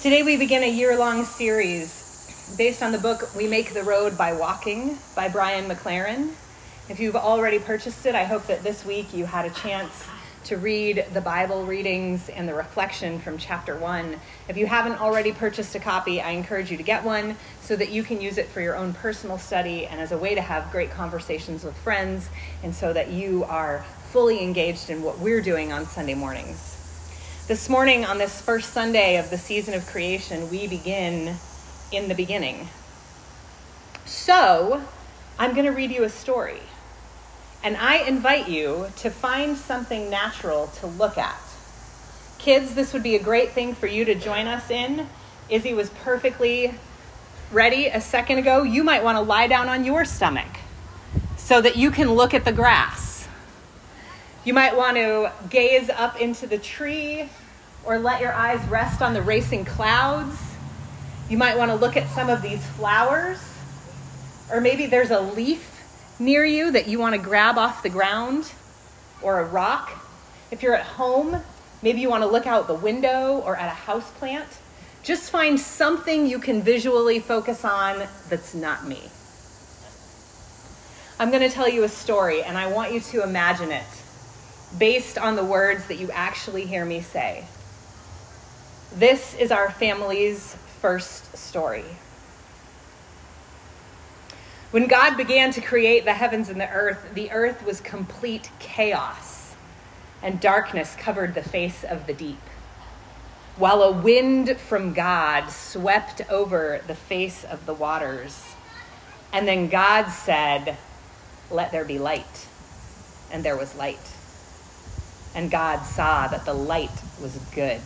Today we begin a year long series based on the book We Make the Road by Walking by Brian McLaren. If you've already purchased it, I hope that this week you had a chance to read the Bible readings and the reflection from chapter one. If you haven't already purchased a copy, I encourage you to get one so that you can use it for your own personal study and as a way to have great conversations with friends, and so that you are fully engaged in what we're doing on Sunday mornings. This morning, on this first Sunday of the season of creation, we begin in the beginning. So, I'm going to read you a story. And I invite you to find something natural to look at. Kids, this would be a great thing for you to join us in. Izzy was perfectly ready a second ago. You might want to lie down on your stomach so that you can look at the grass. You might want to gaze up into the tree or let your eyes rest on the racing clouds. You might want to look at some of these flowers. Or maybe there's a leaf near you that you want to grab off the ground or a rock. If you're at home, maybe you want to look out the window or at a house plant. Just find something you can visually focus on that's not me. I'm going to tell you a story, and I want you to imagine it based on the words that you actually hear me say. This is our family's first story. When God began to create the heavens and the earth, the earth was complete chaos, and darkness covered the face of the deep. While a wind from God swept over the face of the waters. And then God said, Let there be light. And there was light. And God saw that the light was good.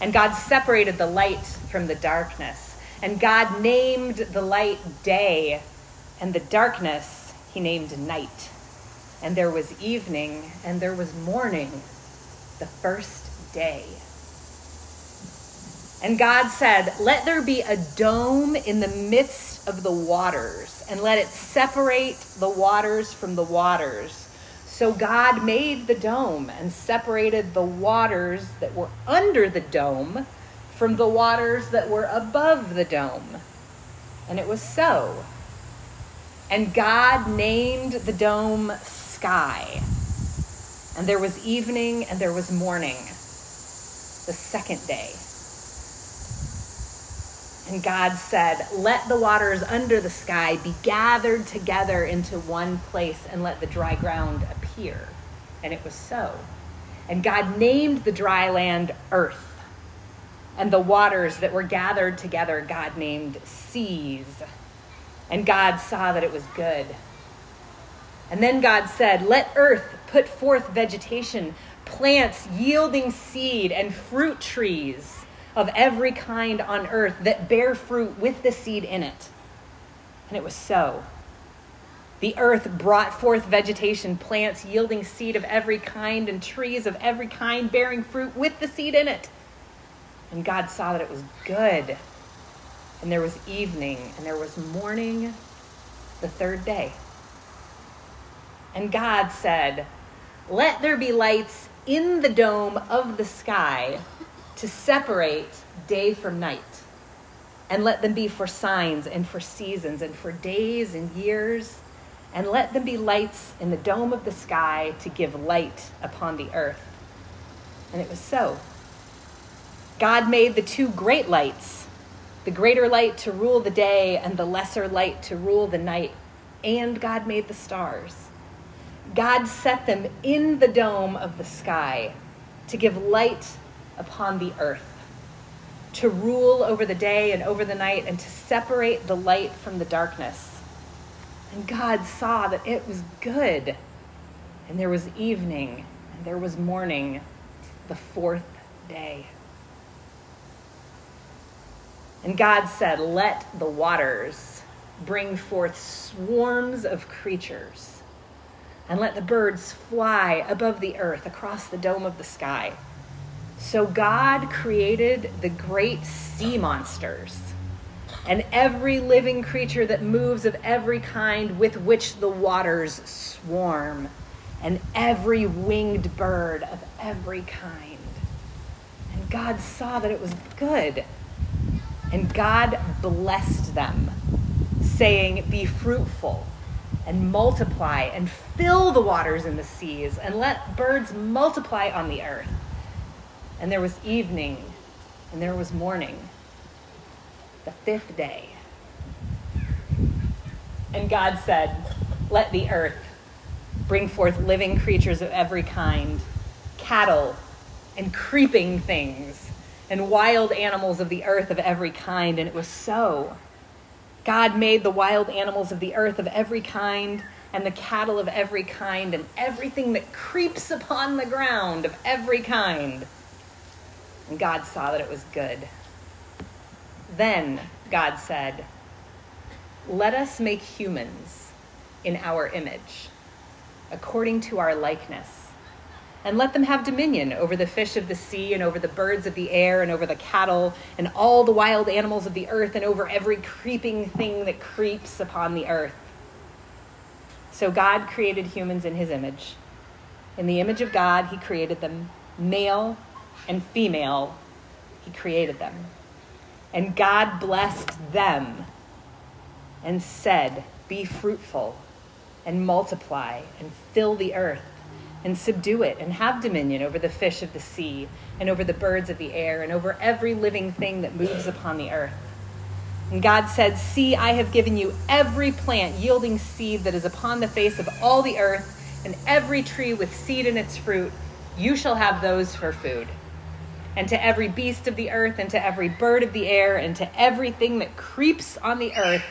And God separated the light from the darkness. And God named the light day, and the darkness he named night. And there was evening, and there was morning, the first day. And God said, Let there be a dome in the midst of the waters, and let it separate the waters from the waters so God made the dome and separated the waters that were under the dome from the waters that were above the dome. And it was so. And God named the dome sky. And there was evening and there was morning, the second day. And God said, Let the waters under the sky be gathered together into one place, and let the dry ground appear. And it was so. And God named the dry land earth. And the waters that were gathered together, God named seas. And God saw that it was good. And then God said, Let earth put forth vegetation, plants yielding seed, and fruit trees of every kind on earth that bear fruit with the seed in it. And it was so. The earth brought forth vegetation, plants yielding seed of every kind, and trees of every kind bearing fruit with the seed in it. And God saw that it was good. And there was evening, and there was morning, the third day. And God said, Let there be lights in the dome of the sky to separate day from night and let them be for signs and for seasons and for days and years and let them be lights in the dome of the sky to give light upon the earth. And it was so. God made the two great lights, the greater light to rule the day and the lesser light to rule the night, and God made the stars. God set them in the dome of the sky to give light upon the earth, to rule over the day and over the night, and to separate the light from the darkness. And God saw that it was good. And there was evening, and there was morning, the fourth day. And God said, Let the waters bring forth swarms of creatures, and let the birds fly above the earth across the dome of the sky. So God created the great sea monsters and every living creature that moves of every kind with which the waters swarm, and every winged bird of every kind. And God saw that it was good. And God blessed them, saying, Be fruitful and multiply and fill the waters in the seas and let birds multiply on the earth. And there was evening and there was morning, the fifth day. And God said, Let the earth bring forth living creatures of every kind, cattle and creeping things, and wild animals of the earth of every kind. And it was so. God made the wild animals of the earth of every kind, and the cattle of every kind, and everything that creeps upon the ground of every kind. And God saw that it was good. Then God said, Let us make humans in our image, according to our likeness and let them have dominion over the fish of the sea and over the birds of the air and over the cattle and all the wild animals of the earth and over every creeping thing that creeps upon the earth. So God created humans in his image. In the image of God, he created them, male and female, he created them. And God blessed them and said, Be fruitful and multiply and fill the earth and subdue it and have dominion over the fish of the sea and over the birds of the air and over every living thing that moves upon the earth. And God said, See, I have given you every plant yielding seed that is upon the face of all the earth, and every tree with seed in its fruit. You shall have those for food. And to every beast of the earth, and to every bird of the air, and to everything that creeps on the earth,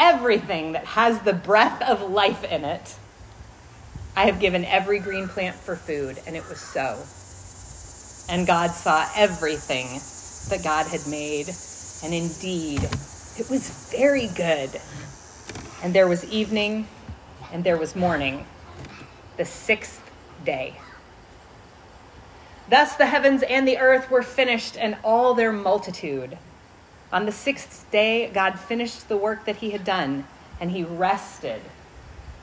everything that has the breath of life in it, I have given every green plant for food, and it was so. And God saw everything that God had made, and indeed, it was very good. And there was evening, and there was morning, the sixth day. Thus the heavens and the earth were finished, and all their multitude. On the sixth day, God finished the work that he had done, and he rested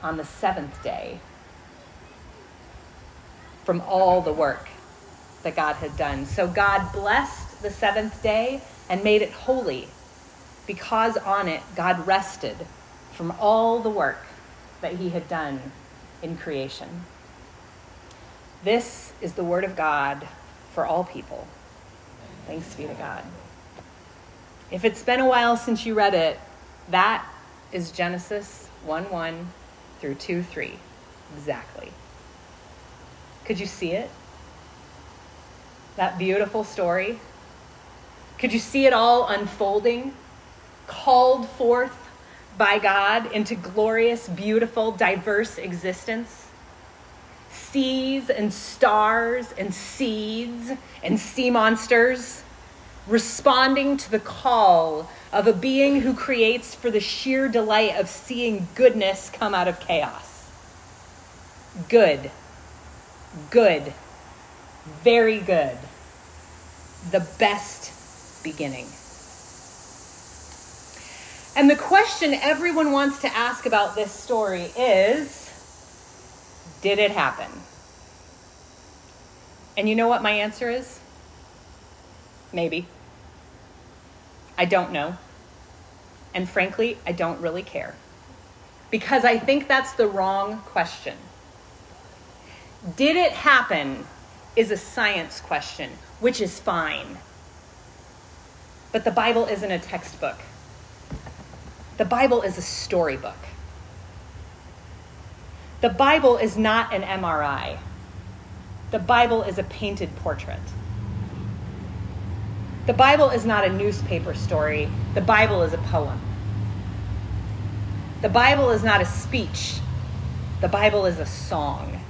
on the seventh day from all the work that God had done. So God blessed the seventh day and made it holy because on it God rested from all the work that he had done in creation. This is the word of God for all people. Thanks be to God. If it's been a while since you read it, that is Genesis 1 1 through 2 3. Exactly. Could you see it? That beautiful story? Could you see it all unfolding, called forth by God into glorious, beautiful, diverse existence? Seas and stars and seeds and sea monsters responding to the call of a being who creates for the sheer delight of seeing goodness come out of chaos. Good good, very good, the best beginning. And the question everyone wants to ask about this story is Did it happen? And you know what my answer is? Maybe. I don't know. And frankly, I don't really care. Because I think that's the wrong question. Did it happen is a science question, which is fine. But the Bible isn't a textbook. The Bible is a storybook. The Bible is not an MRI. The Bible is a painted portrait. The Bible is not a newspaper story. The Bible is a poem. The Bible is not a speech. The Bible is a song.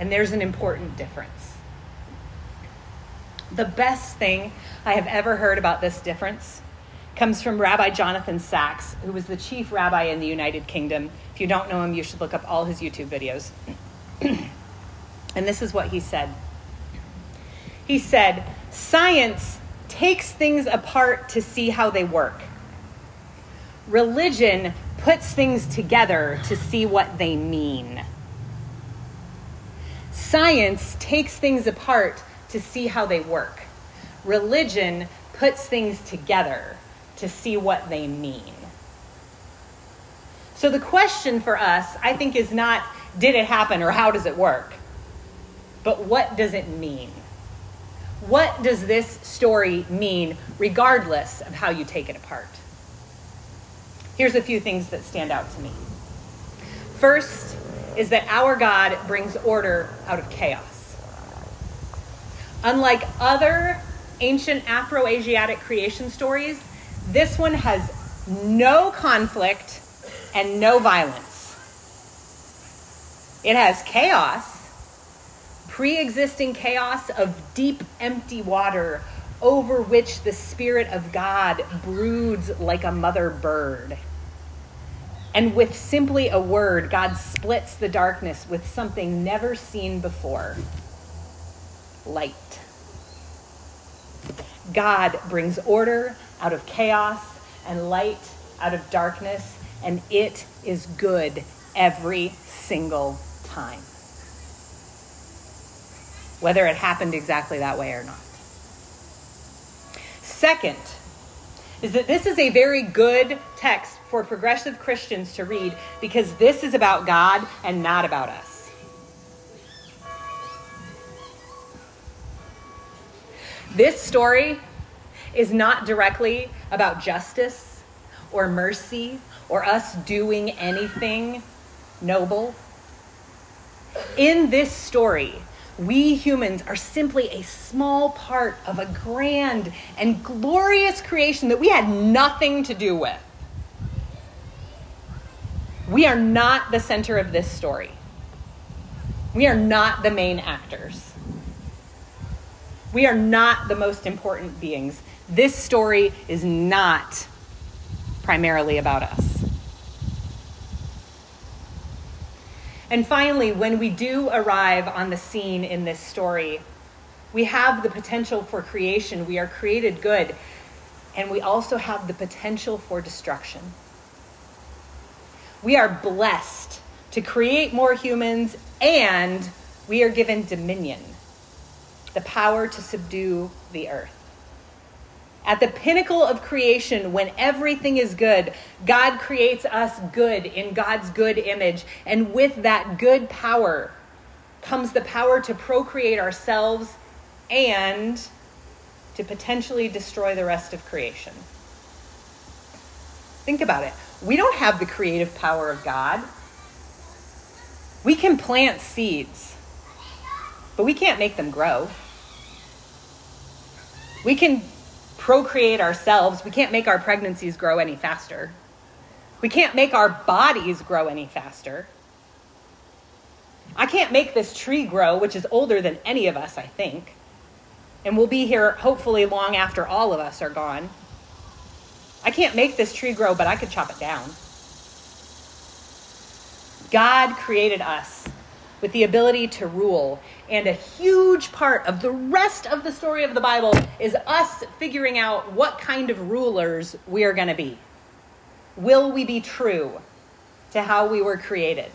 And there's an important difference. The best thing I have ever heard about this difference comes from Rabbi Jonathan Sacks, who was the chief rabbi in the United Kingdom. If you don't know him, you should look up all his YouTube videos. and this is what he said He said, Science takes things apart to see how they work, religion puts things together to see what they mean. Science takes things apart to see how they work. Religion puts things together to see what they mean. So the question for us, I think, is not did it happen or how does it work? But what does it mean? What does this story mean, regardless of how you take it apart? Here's a few things that stand out to me. First is that our God brings order out of chaos. Unlike other ancient Afro Asiatic creation stories, this one has no conflict and no violence. It has chaos, pre existing chaos of deep, empty water over which the Spirit of God broods like a mother bird. And with simply a word, God splits the darkness with something never seen before light. God brings order out of chaos and light out of darkness, and it is good every single time. Whether it happened exactly that way or not. Second, is that this is a very good text for progressive Christians to read because this is about God and not about us. This story is not directly about justice or mercy or us doing anything noble. In this story, we humans are simply a small part of a grand and glorious creation that we had nothing to do with. We are not the center of this story. We are not the main actors. We are not the most important beings. This story is not primarily about us. And finally, when we do arrive on the scene in this story, we have the potential for creation. We are created good. And we also have the potential for destruction. We are blessed to create more humans, and we are given dominion the power to subdue the earth. At the pinnacle of creation, when everything is good, God creates us good in God's good image. And with that good power comes the power to procreate ourselves and to potentially destroy the rest of creation. Think about it. We don't have the creative power of God. We can plant seeds, but we can't make them grow. We can procreate ourselves. We can't make our pregnancies grow any faster. We can't make our bodies grow any faster. I can't make this tree grow, which is older than any of us, I think. And will be here hopefully long after all of us are gone. I can't make this tree grow, but I could chop it down. God created us with the ability to rule. And a huge part of the rest of the story of the Bible is us figuring out what kind of rulers we are going to be. Will we be true to how we were created?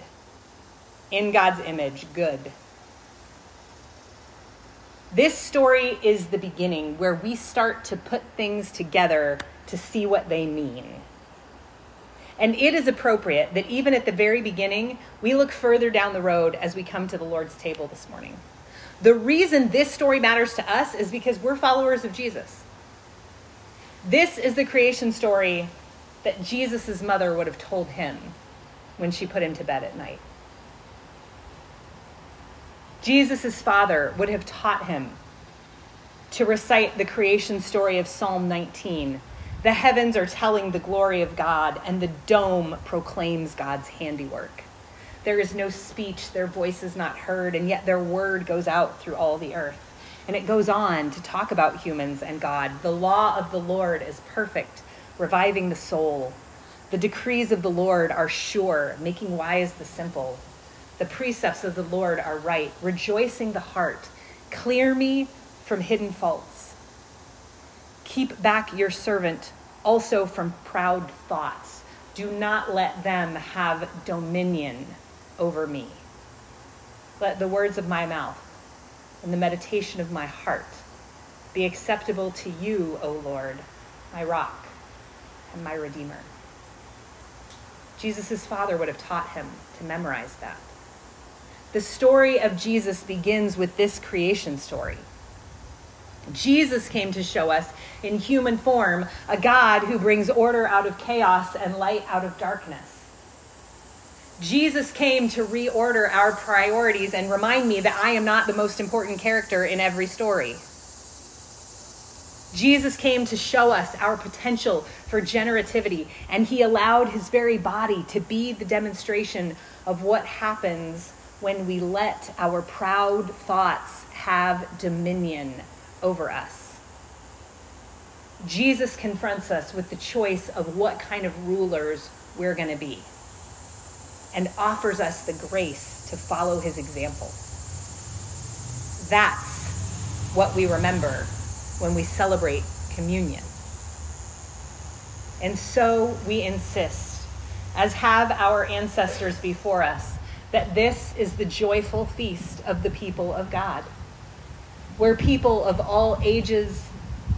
In God's image, good. This story is the beginning where we start to put things together to see what they mean. And it is appropriate that even at the very beginning, we look further down the road as we come to the Lord's table this morning. The reason this story matters to us is because we're followers of Jesus. This is the creation story that Jesus' mother would have told him when she put him to bed at night. Jesus' father would have taught him to recite the creation story of Psalm 19 the heavens are telling the glory of God, and the dome proclaims God's handiwork. There is no speech, their voice is not heard, and yet their word goes out through all the earth. And it goes on to talk about humans and God. The law of the Lord is perfect, reviving the soul. The decrees of the Lord are sure, making wise the simple. The precepts of the Lord are right, rejoicing the heart. Clear me from hidden faults Keep back your servant also from proud thoughts. Do not let them have dominion over me. Let the words of my mouth and the meditation of my heart be acceptable to you, O Lord, my rock and my redeemer. Jesus' father would have taught him to memorize that. The story of Jesus begins with this creation story. Jesus came to show us in human form a God who brings order out of chaos and light out of darkness. Jesus came to reorder our priorities and remind me that I am not the most important character in every story. Jesus came to show us our potential for generativity, and he allowed his very body to be the demonstration of what happens when we let our proud thoughts have dominion over us. Jesus confronts us with the choice of what kind of rulers we're going to be and offers us the grace to follow his example. That's what we remember when we celebrate communion. And so we insist, as have our ancestors before us, that this is the joyful feast of the people of God, where people of all ages,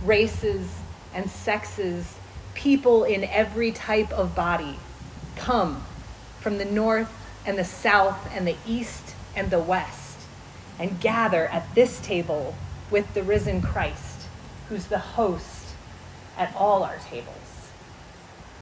races, and sexes, people in every type of body, come from the north and the south and the east and the west and gather at this table with the risen Christ, who's the host at all our tables.